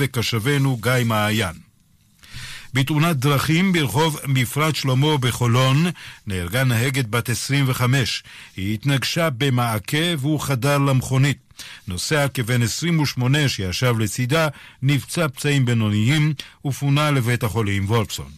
וקשבנו גיא מעיין. בתאונת דרכים ברחוב מפרט שלמה בחולון נהרגה נהגת בת 25. היא התנגשה במעקה והוא חדר למכונית. נוסע כבן 28 שישב לצידה נפצע פצעים בינוניים ופונה לבית החולים וולפסון.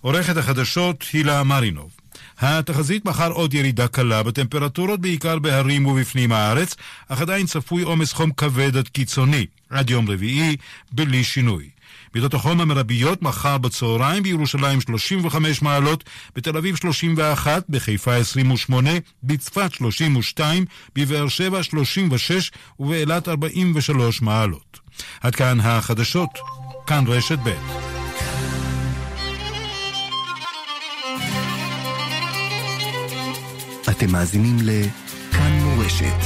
עורכת החדשות הילה מרינוב התחזית מחר עוד ירידה קלה בטמפרטורות בעיקר בהרים ובפנים הארץ, אך עדיין צפוי עומס חום כבד עד קיצוני, עד יום רביעי, בלי שינוי. מידות החום המרביות מחר בצהריים בירושלים 35 מעלות, בתל אביב 31, בחיפה 28, בצפת 32, בבאר שבע 36 ובאילת 43 מעלות. עד כאן החדשות, כאן רשת ב'. אתם מאזינים לכאן מורשת.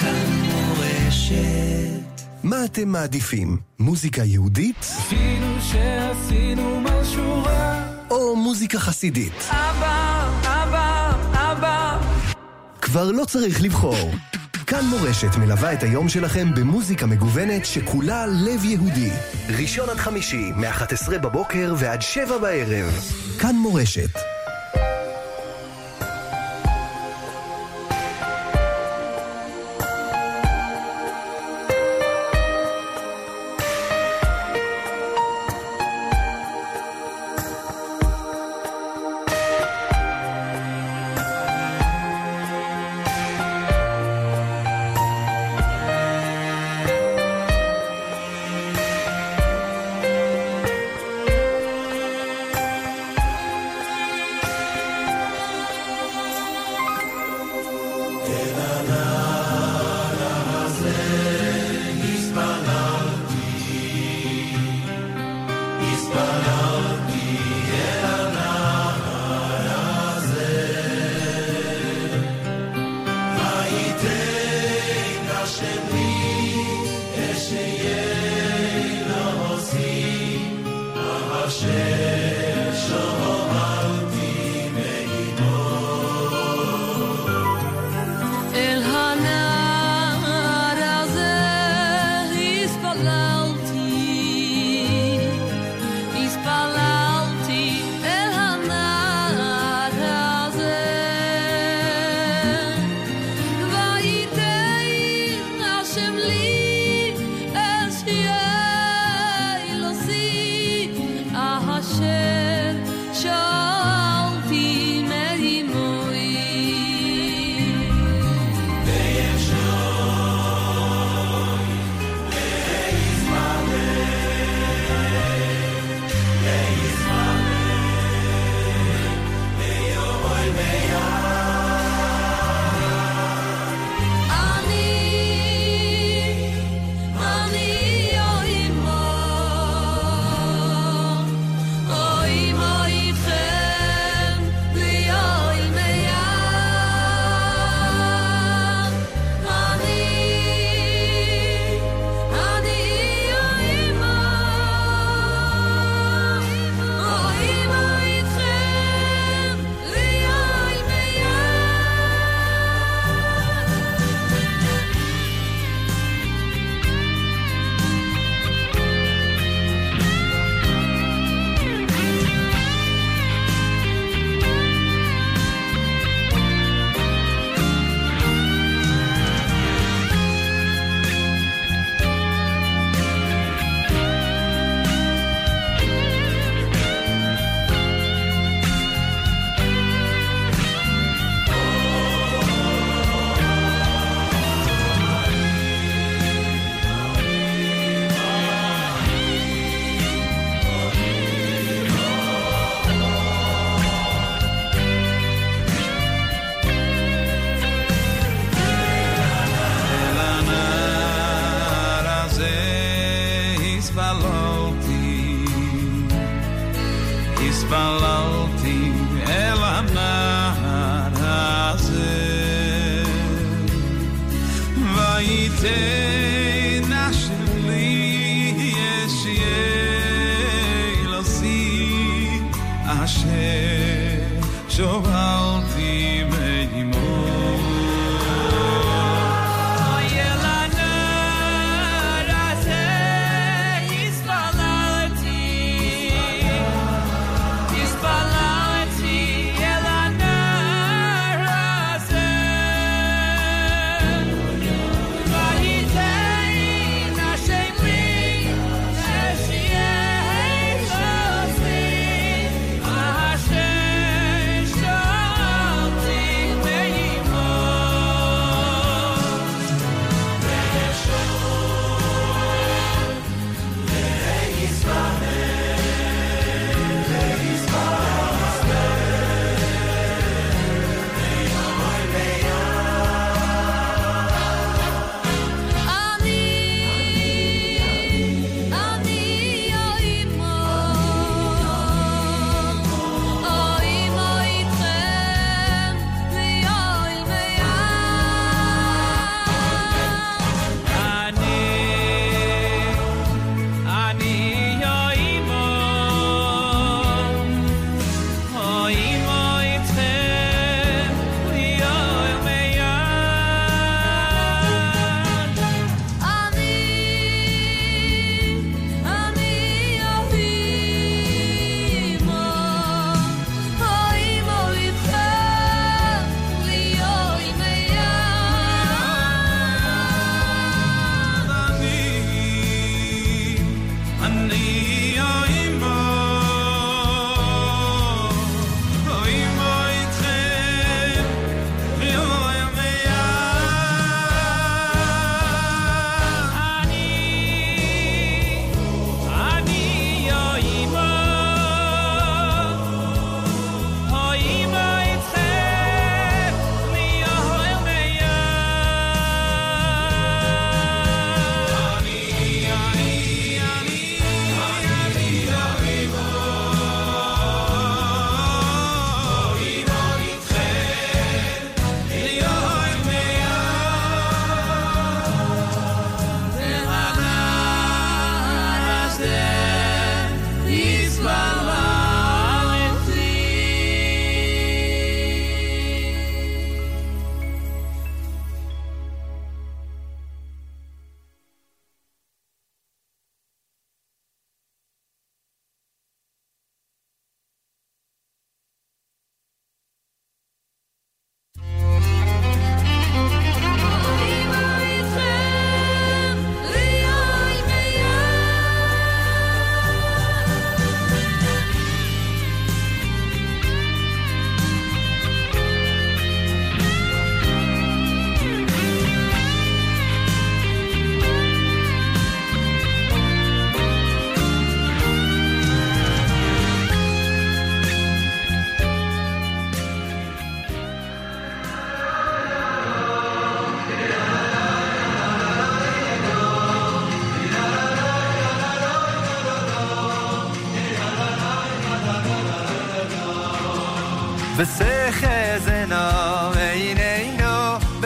כאן מורשת. מה אתם מעדיפים? מוזיקה יהודית? אפילו שעשינו משהו רע. או מוזיקה חסידית? אבא, אבא, אבא. כבר לא צריך לבחור. כאן מורשת מלווה את היום שלכם במוזיקה מגוונת שכולה לב יהודי. ראשון עד חמישי, מ-11 בבוקר ועד 7 בערב. כאן מורשת.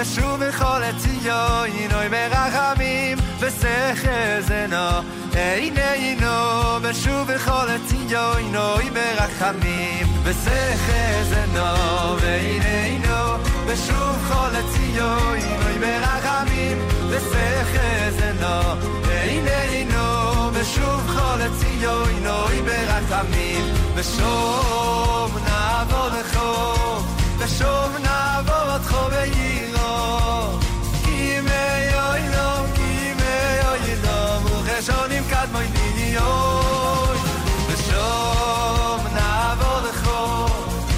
בשוב בכל ציונוי ברחמים וסחזנו עינינו בשוב בכל ציונוי ברחמים וסחזנו עינינו בשוב בכל ציונוי ברחמים וסחזנו עינינו בשוב בכל ציונוי ברחמים ושוב נעבור לחור ושוב נעבור אותך בעירו כי מאוי לא, כי מאוי לא מוחשונים קדמוי ניוי ושוב נעבור לחור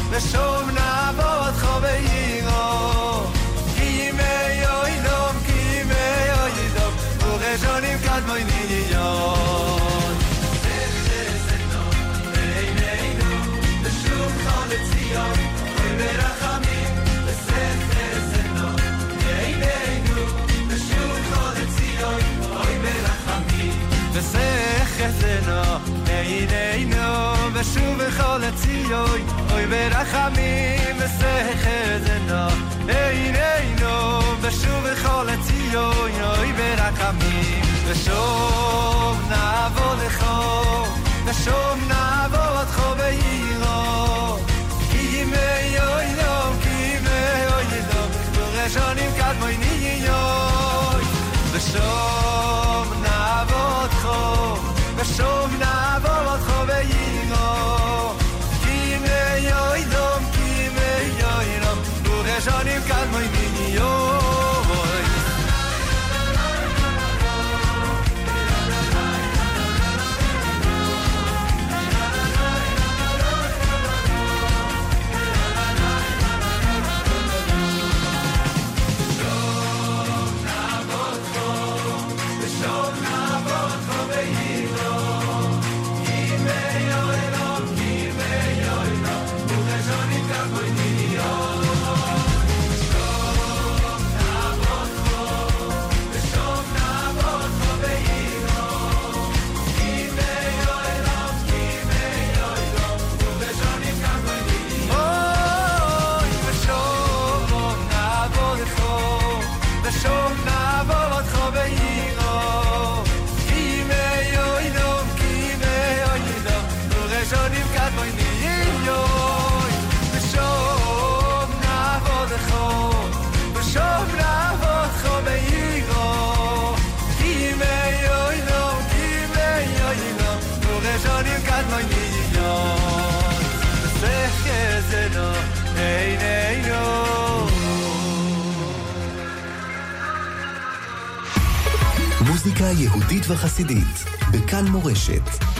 ושוב נעבור אותך בעירו כי מאוי לא, כי מאוי לא מוחשונים קדמוי ניוי ושוב בכל הציוי אוי ברחמים וסכת אינו אין אינו ושוב בכל הציוי אוי ברחמים. ושוב נעבור לך ושוב נעבור עד חו בעירו כי ימי אוי לא כי ימי אוי לא ורשונים קדמוי נהיוי. ושוב נעבור חו ושוב נעבור חו מוזיקה יהודית וחסידית, בכאן מורשת.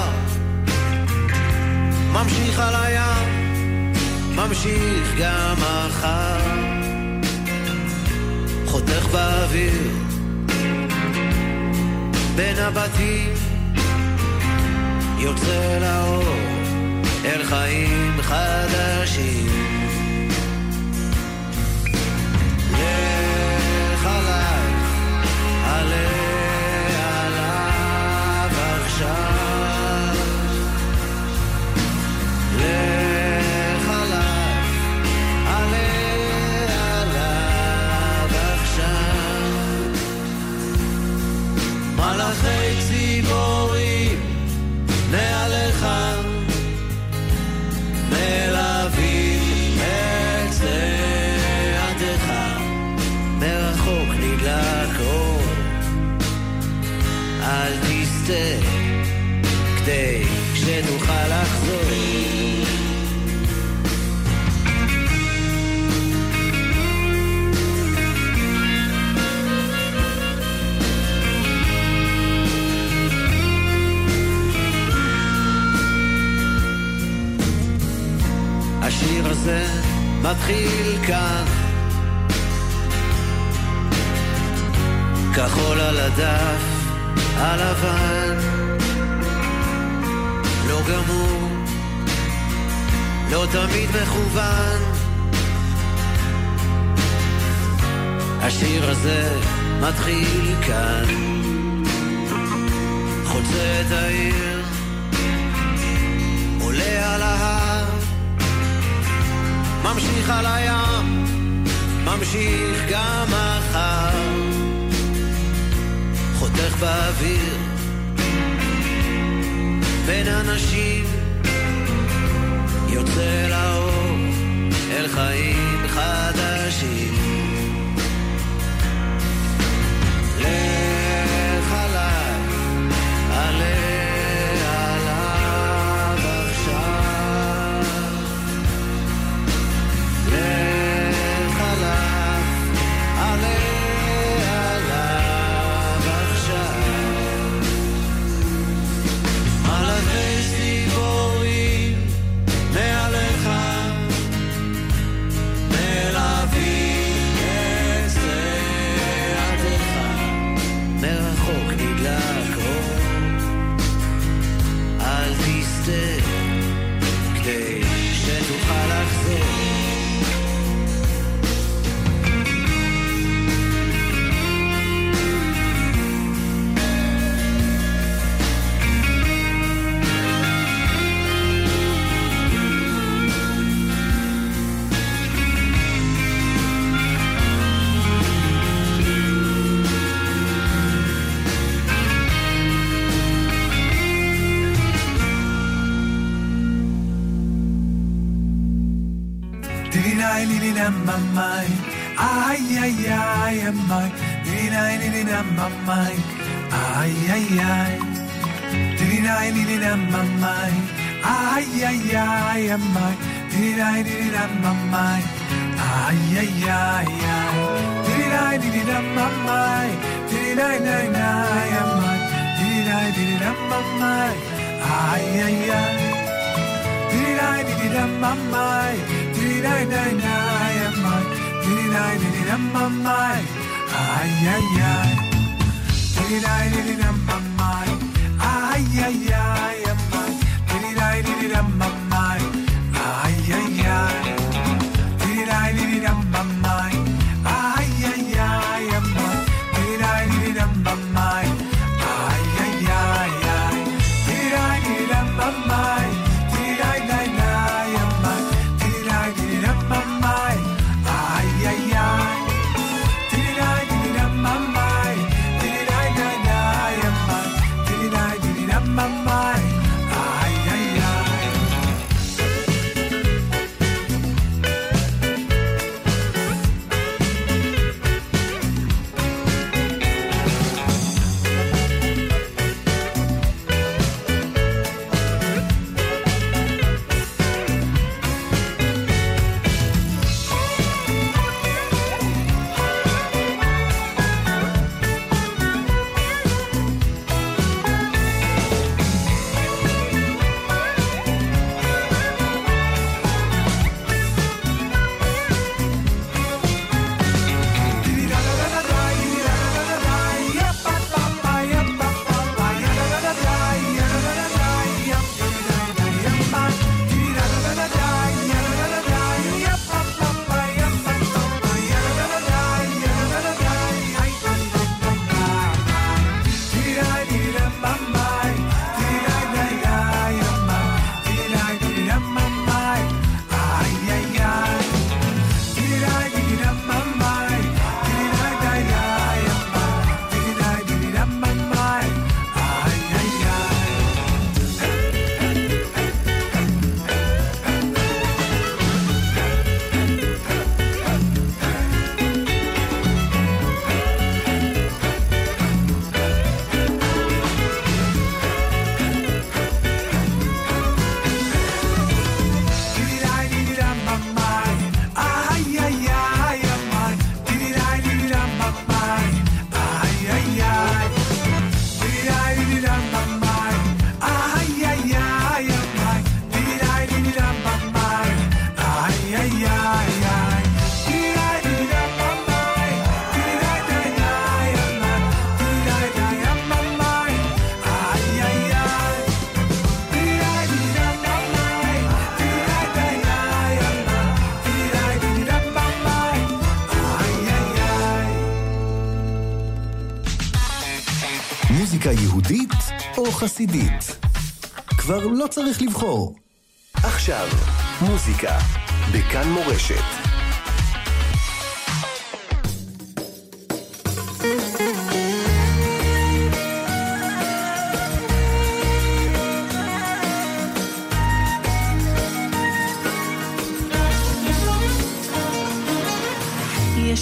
ממשיך על הים, ממשיך גם מחר. חותך באוויר, בין הבתים, יוצא לאור, אל חיים חדשים. שתוכל לחזור. השיר הזה מתחיל כאן כחול על הדף הלבן גמור, לא תמיד מכוון. השיר הזה מתחיל כאן. חוצה את העיר עולה על ההר ממשיך על הים, ממשיך גם מחר, חותך באוויר, בין אנשים, יוצא לאור, אל חיים חדשים. Diddy nai diddy dam bam mai. Ai ai ai. Diddy nai diddy dam bam mai. Ai ai ai am mai. Diddy nai diddy dam bam mai. Ai ai ai ai. Diddy nai diddy dam bam mai. Diddy nai nai nai am mai. Diddy nai diddy dam bam mai. Ai ai ai. Diddy nai diddy dam bam mai. Diddy nai nai nai am mai. Diddy nai diddy dam bam mai. Ay ay ay. Dili day dili dam bam ay. Ay ay ay. Dili day dili חסידית. כבר לא צריך לבחור. עכשיו, מוזיקה, בכאן מורשת.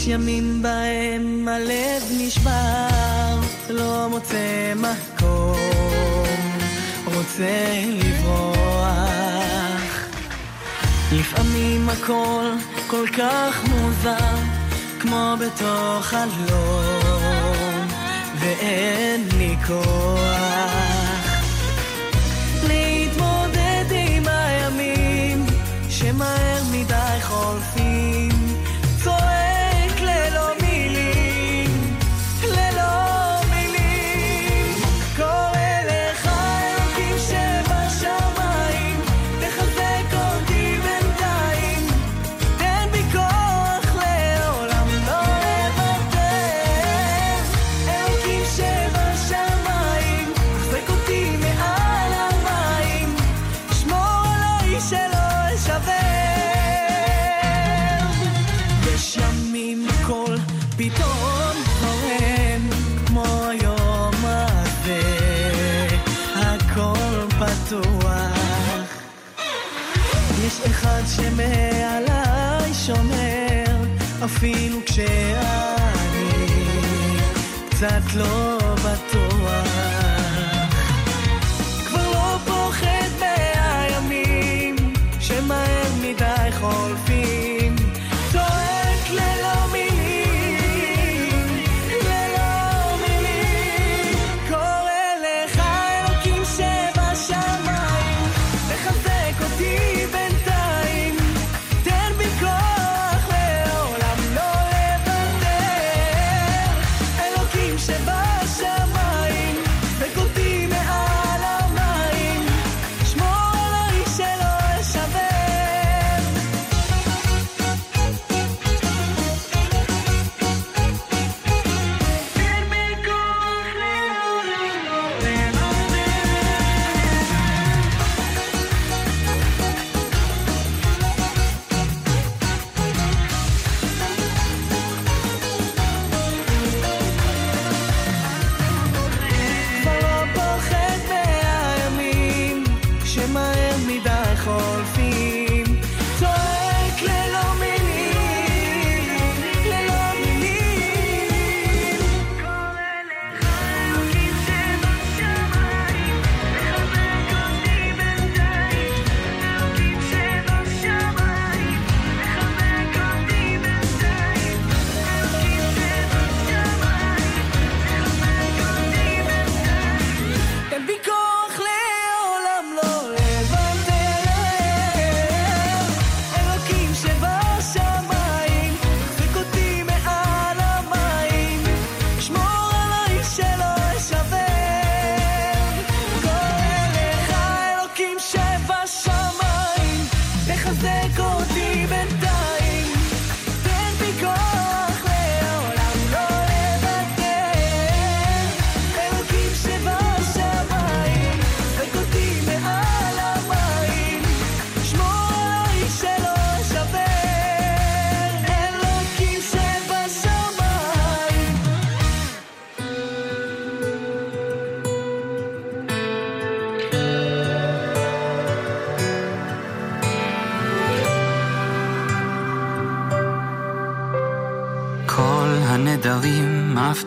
ימים בהם הלב נשבר, לא מוצא מה רוצה לברוח. לפעמים הכל כל כך מוזר, כמו בתוך הלום, ואין לי כוח.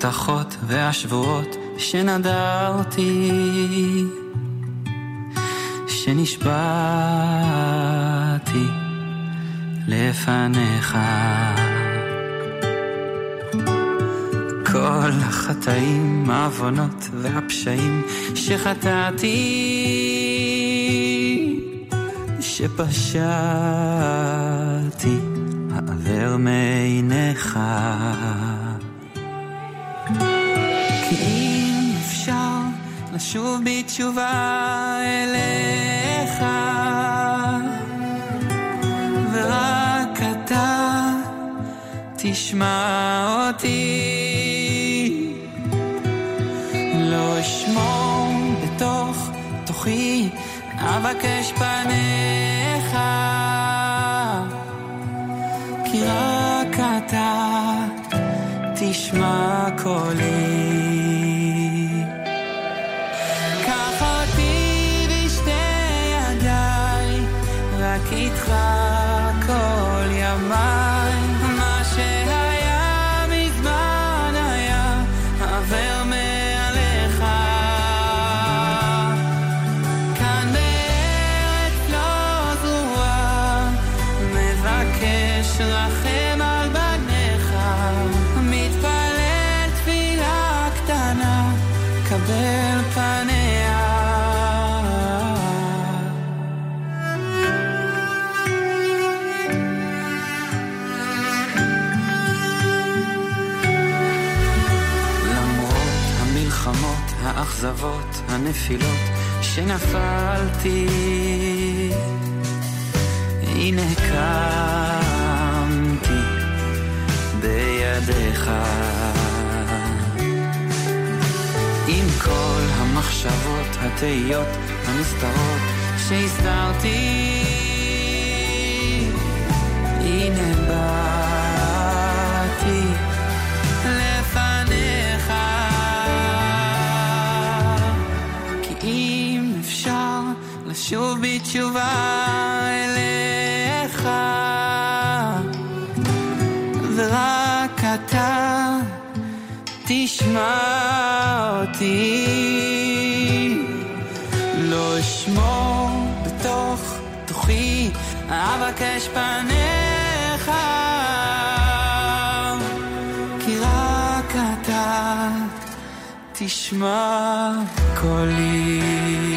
ההבטחות והשבועות שנדרתי, שנשבעתי לפניך. כל החטאים, העוונות והפשעים שחטאתי, שפשעתי, העבר מעיניך. לשוב בתשובה אליך. ורק אתה תשמע אותי. לא אשמור בתוך תוכי אבקש פניך. כי רק אתה תשמע קולי. המלחמות, האכזבות, הנפילות שנפלתי, הנה קמתי בידיך. עם כל המחשבות, התהיות, הנסתרות שהסתרתי, הנה באתי לשוב בתשובה אליך, ורק אתה תשמע אותי. לא אשמור בתוך תוכי, אבקש פניך. כי רק אתה תשמע קולי.